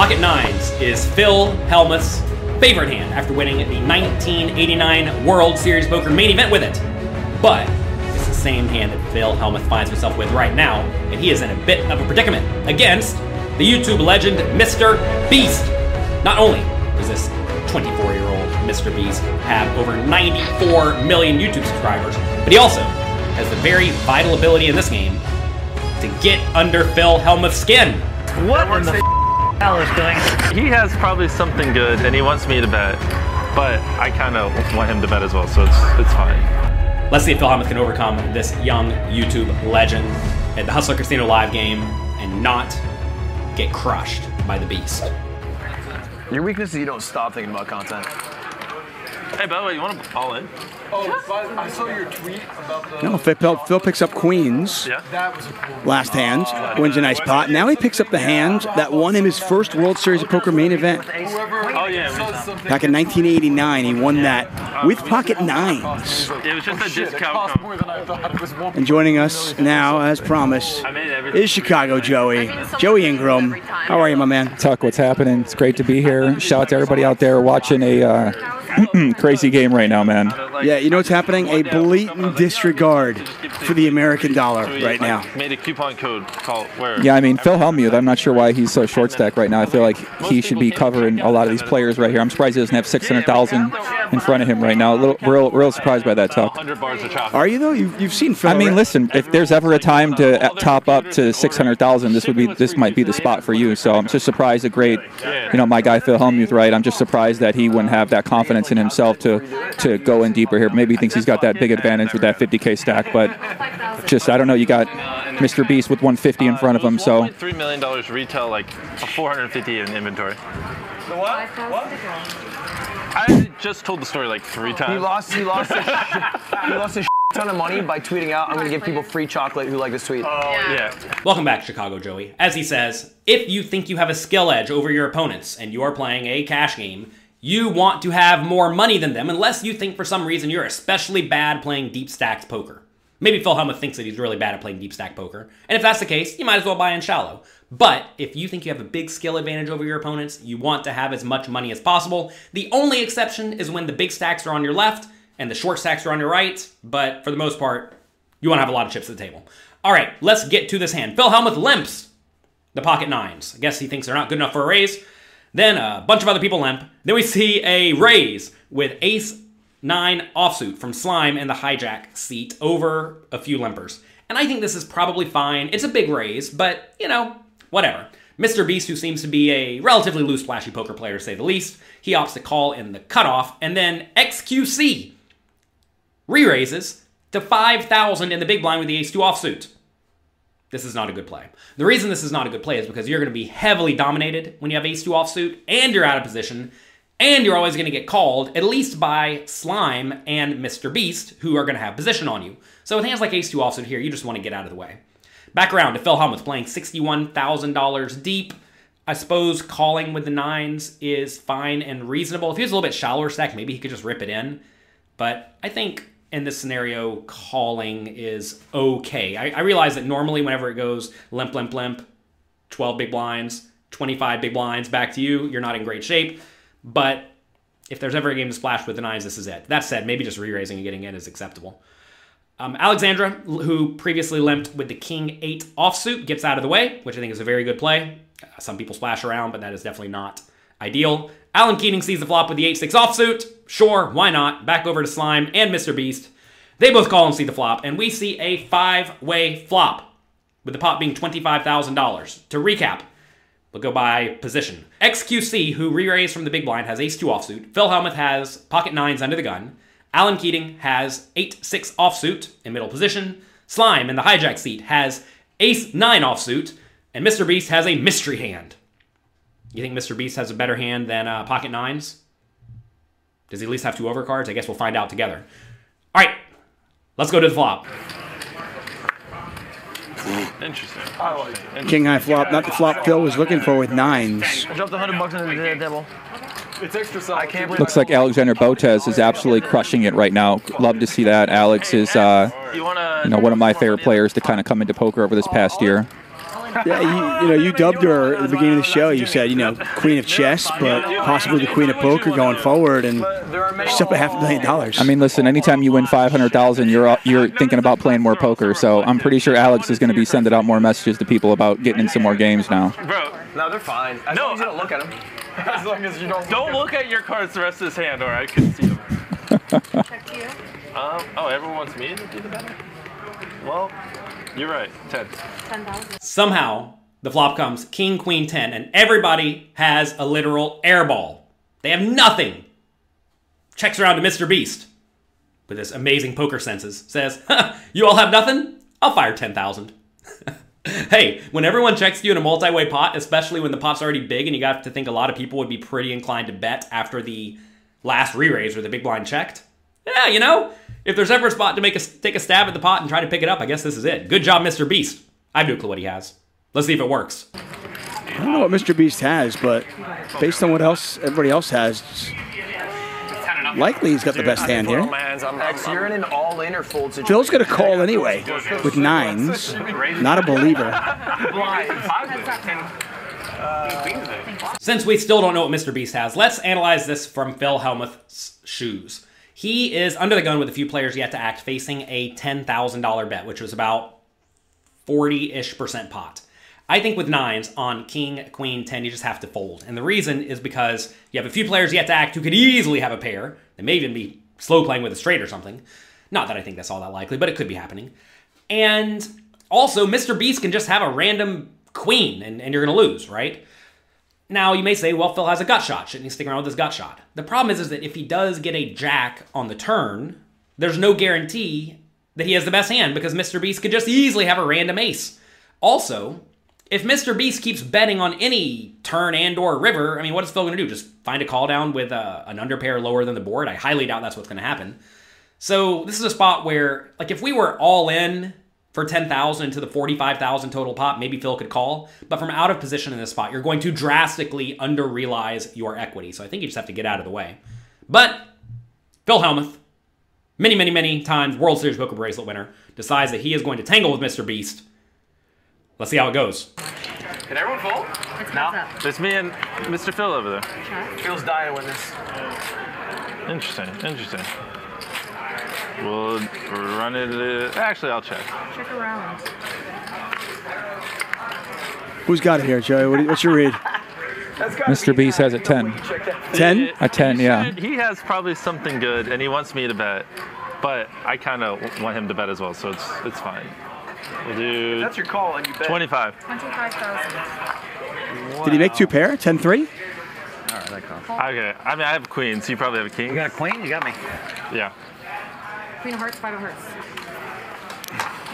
Pocket Nines is Phil Hellmuth's favorite hand after winning the 1989 World Series Poker main event with it. But it's the same hand that Phil Hellmuth finds himself with right now, and he is in a bit of a predicament against the YouTube legend Mr. Beast. Not only does this 24 year old Mr. Beast have over 94 million YouTube subscribers, but he also has the very vital ability in this game to get under Phil Hellmuth's skin. What in the f- hell is doing? He has probably something good, and he wants me to bet, but I kind of want him to bet as well, so it's it's fine. Let's see if Phil Hellmuth can overcome this young YouTube legend at the Hustler Casino live game and not get crushed by the beast. Your weakness is you don't stop thinking about content. Hey, by the way, you want to all in? Oh, I saw your tweet about the. No, Phil, Phil picks up queens. Yeah. That was a cool. Last hand wins a nice pot. Now he picks up the hand that won him his first World Series of Poker main event. Oh, yeah, it says was- something. Back in 1989, he won that with pocket nines. It was just a Shit, it discount. more than I thought. It was one. And joining us now, as promised, I made everything. is Chicago Joey. Joey Ingram. How are you, my man? Tuck, what's happening? It's great to be here. Shout out to everybody out there watching a uh, crazy game right now, man. Yeah, you know what's happening? A blatant disregard for the American dollar right now. Made a coupon code called where? Yeah, I mean, Phil Hellmuth, I'm not sure why he's so short stacked right now. I feel like he should be covering a lot of these players right here. I'm surprised he doesn't have 600,000 in front of him right now. A little, real, real surprised by that, Tuck. 100 bars of chocolate. Are you though? You've, you've seen Phil. I mean, listen, if there's ever a time to top up to 600,000, this would be this might be the spot for you. So I'm just surprised. A great, you know, my guy Phil Hellmuth, right? I'm just surprised that he wouldn't have that confidence in himself to to go in deeper here. Maybe he thinks he's got that big advantage with that 50k stack, but just I don't know. You got Mr. Beast with 150 in front of him, so. Three million dollars retail, like 450 in inventory. The what? What? I just told the story like three times. He times. lost. He lost. A, he lost a ton of money by tweeting out, "I'm going to give people free chocolate who like this tweet." Oh yeah. Welcome back, Chicago Joey. As he says, if you think you have a skill edge over your opponents and you are playing a cash game, you want to have more money than them unless you think for some reason you're especially bad playing deep stacked poker. Maybe Phil Hellmuth thinks that he's really bad at playing deep stack poker. And if that's the case, you might as well buy in shallow. But if you think you have a big skill advantage over your opponents, you want to have as much money as possible. The only exception is when the big stacks are on your left and the short stacks are on your right. But for the most part, you want to have a lot of chips at the table. All right, let's get to this hand. Phil Hellmuth limps the pocket nines. I guess he thinks they're not good enough for a raise. Then a bunch of other people limp. Then we see a raise with ace nine offsuit from Slime and the hijack seat over a few limpers. And I think this is probably fine. It's a big raise, but you know, whatever. Mr. Beast, who seems to be a relatively loose, flashy poker player to say the least, he opts to call in the cutoff, and then XQC re-raises to 5,000 in the big blind with the ace 2 offsuit. This is not a good play. The reason this is not a good play is because you're going to be heavily dominated when you have ace 2 offsuit, and you're out of position, and you're always going to get called, at least by Slime and Mr. Beast, who are going to have position on you. So with hands like ace 2 offsuit here, you just want to get out of the way. Back around to Phil Hellmuth playing $61,000 deep. I suppose calling with the nines is fine and reasonable. If he was a little bit shallower stack, maybe he could just rip it in. But I think in this scenario, calling is okay. I, I realize that normally, whenever it goes limp, limp, limp, 12 big blinds, 25 big blinds back to you, you're not in great shape. But if there's ever a game to splash with the nines, this is it. That said, maybe just re raising and getting in is acceptable. Um, Alexandra, who previously limped with the king eight offsuit, gets out of the way, which I think is a very good play. Uh, some people splash around, but that is definitely not ideal. Alan Keating sees the flop with the 8 6 offsuit. Sure, why not? Back over to Slime and Mr. Beast. They both call and see the flop, and we see a five way flop, with the pot being $25,000. To recap, we'll go by position. XQC, who re raised from the big blind, has ace 2 offsuit. Phil Hellmuth has pocket nines under the gun. Alan Keating has 8 6 offsuit in middle position. Slime in the hijack seat has ace 9 offsuit. And Mr. Beast has a mystery hand. You think Mr. Beast has a better hand than uh, pocket nines? Does he at least have two overcards? I guess we'll find out together. All right, let's go to the flop. Interesting. King high flop, not the flop Phil was looking for with nines. I dropped 100 bucks on the table. It's extra solid. I can't believe Looks like Alexandra Botez is absolutely crushing it right now. Love to see that. Alex is, uh, You know, one of my favorite players to kind of come into poker over this past year. Yeah, you, you know, you dubbed her at the beginning of the show. You said, you know, queen of chess, but possibly the queen of poker going forward, and she's up a half a million dollars. I mean, listen. Anytime you win five hundred thousand, you're you're thinking about playing more poker. So I'm pretty sure Alex is going to be sending out more messages to people about getting in some more games now. Bro, No, they're fine. As No, long as you don't look at them. As long as you don't. don't look at your cards the rest of this hand, or I could see them. Check you. Um, oh, everyone wants me to do the better? Well, you're right. Ten. 10,000. Somehow, the flop comes king, queen, 10, and everybody has a literal airball. They have nothing. Checks around to Mr. Beast with his amazing poker senses. Says, You all have nothing? I'll fire 10,000. hey, when everyone checks you in a multi way pot, especially when the pot's already big and you got to think a lot of people would be pretty inclined to bet after the last re raise or the big blind checked, yeah, you know, if there's ever a spot to make a take a stab at the pot and try to pick it up, I guess this is it. Good job, Mr. Beast. I have no clue what he has. Let's see if it works. I don't know what Mr. Beast has, but based on what else everybody else has, likely he's got the best hand here. X, you're in an all-in or fold situation. Phil's going to call anyway with nines. Not a believer. Since we still don't know what Mr. Beast has, let's analyze this from Phil Hellmuth's shoes. He is under the gun with a few players yet to act, facing a $10,000 bet, which was about 40 ish percent pot. I think with nines on king, queen, 10, you just have to fold. And the reason is because you have a few players yet to act who could easily have a pair. They may even be slow playing with a straight or something. Not that I think that's all that likely, but it could be happening. And also, Mr. Beast can just have a random queen and, and you're going to lose, right? Now, you may say, well, Phil has a gut shot. Shouldn't he stick around with his gut shot? The problem is, is that if he does get a jack on the turn, there's no guarantee that he has the best hand because Mr. Beast could just easily have a random ace. Also, if Mr. Beast keeps betting on any turn and or river, I mean, what is Phil going to do? Just find a call down with uh, an underpair lower than the board? I highly doubt that's what's going to happen. So this is a spot where, like, if we were all in for 10,000 to the 45,000 total pot, maybe Phil could call. But from out of position in this spot, you're going to drastically under realize your equity. So I think you just have to get out of the way. But Phil Hellmuth, many, many, many times World Series Poker Bracelet winner, decides that he is going to tangle with Mr. Beast. Let's see how it goes. Can everyone fold? It's heads up. It's me and Mr. Phil over there. Check. Phil's dying to win this. Interesting. Interesting. We'll run it. uh, Actually, I'll check. Check around. Who's got it here, Joey? What- What's your read? Mr. Beast has a 10. 10? A 10, He yeah. should- He has probably something good, and he wants me to bet, but I kind of want him to bet as well, so it's it's fine. We'll do That's your call, and you bet. 25. 25,000. Did he make two pair? 10 3? Okay. I mean, I have queens. So you probably have a king. You got a queen? You got me. Yeah. Queen of hearts, five of hearts.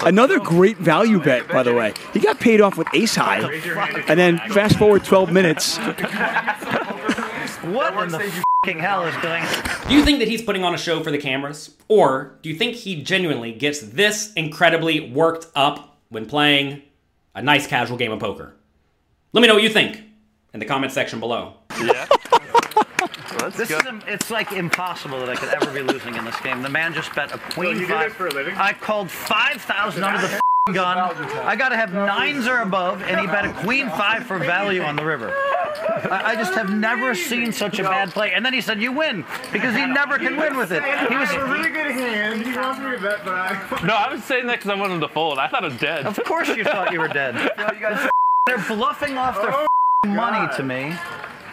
Another great value bet, by the way. He got paid off with ace high. And then fast forward 12 minutes. What in the fing hell is going Do you think that he's putting on a show for the cameras? Or do you think he genuinely gets this incredibly worked up when playing a nice casual game of poker? Let me know what you think in the comment section below. Yeah. Let's This go. is it's like impossible that I could ever be losing in this game. The man just bet a queen you do five. this for a living? I called five thousand under the f***ing gun. I got to have nines or above, and he bet a queen five for value on the river. I, I just have never seen such a bad play. And then he said, "You win," because he never can win with it. He was. a really good hand. He wants me to bet, but I. No, I was saying that because I wanted to fold. I thought I was dead. Of course, you thought you were dead. They're bluffing off their oh, f***ing money to me.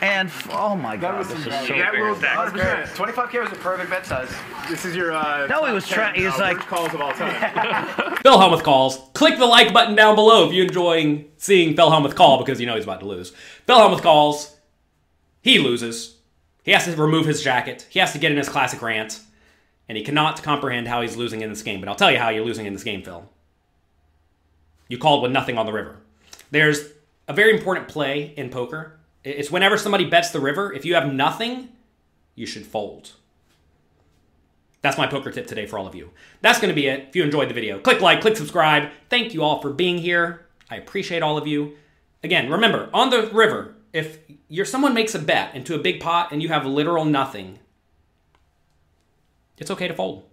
And f- oh my god, this is so That weird. rules 100%. 25k was a perfect bet size. This is your. Uh, No, he top was 10, trying- he was uh, like- worst calls of all time. Phil Hellmuth calls. Click the like button down below if you're enjoying seeing Phil Hellmuth call because you know he's about to lose. Phil Hellmuth calls. He loses. He has to remove his jacket. He has to get in his classic rant. And he cannot comprehend how he's losing in this game. But I'll tell you how you're losing in this game, Phil. You called with nothing on the river. There's a very important play in poker. It's whenever somebody bets the river, if you have nothing, you should fold. That's my poker tip today for all of you. That's going to be it. If you enjoyed the video, click like, click subscribe. Thank you all for being here. I appreciate all of you. Again, remember, on the river, if you're someone makes a bet into a big pot and you have literal nothing, it's okay to fold.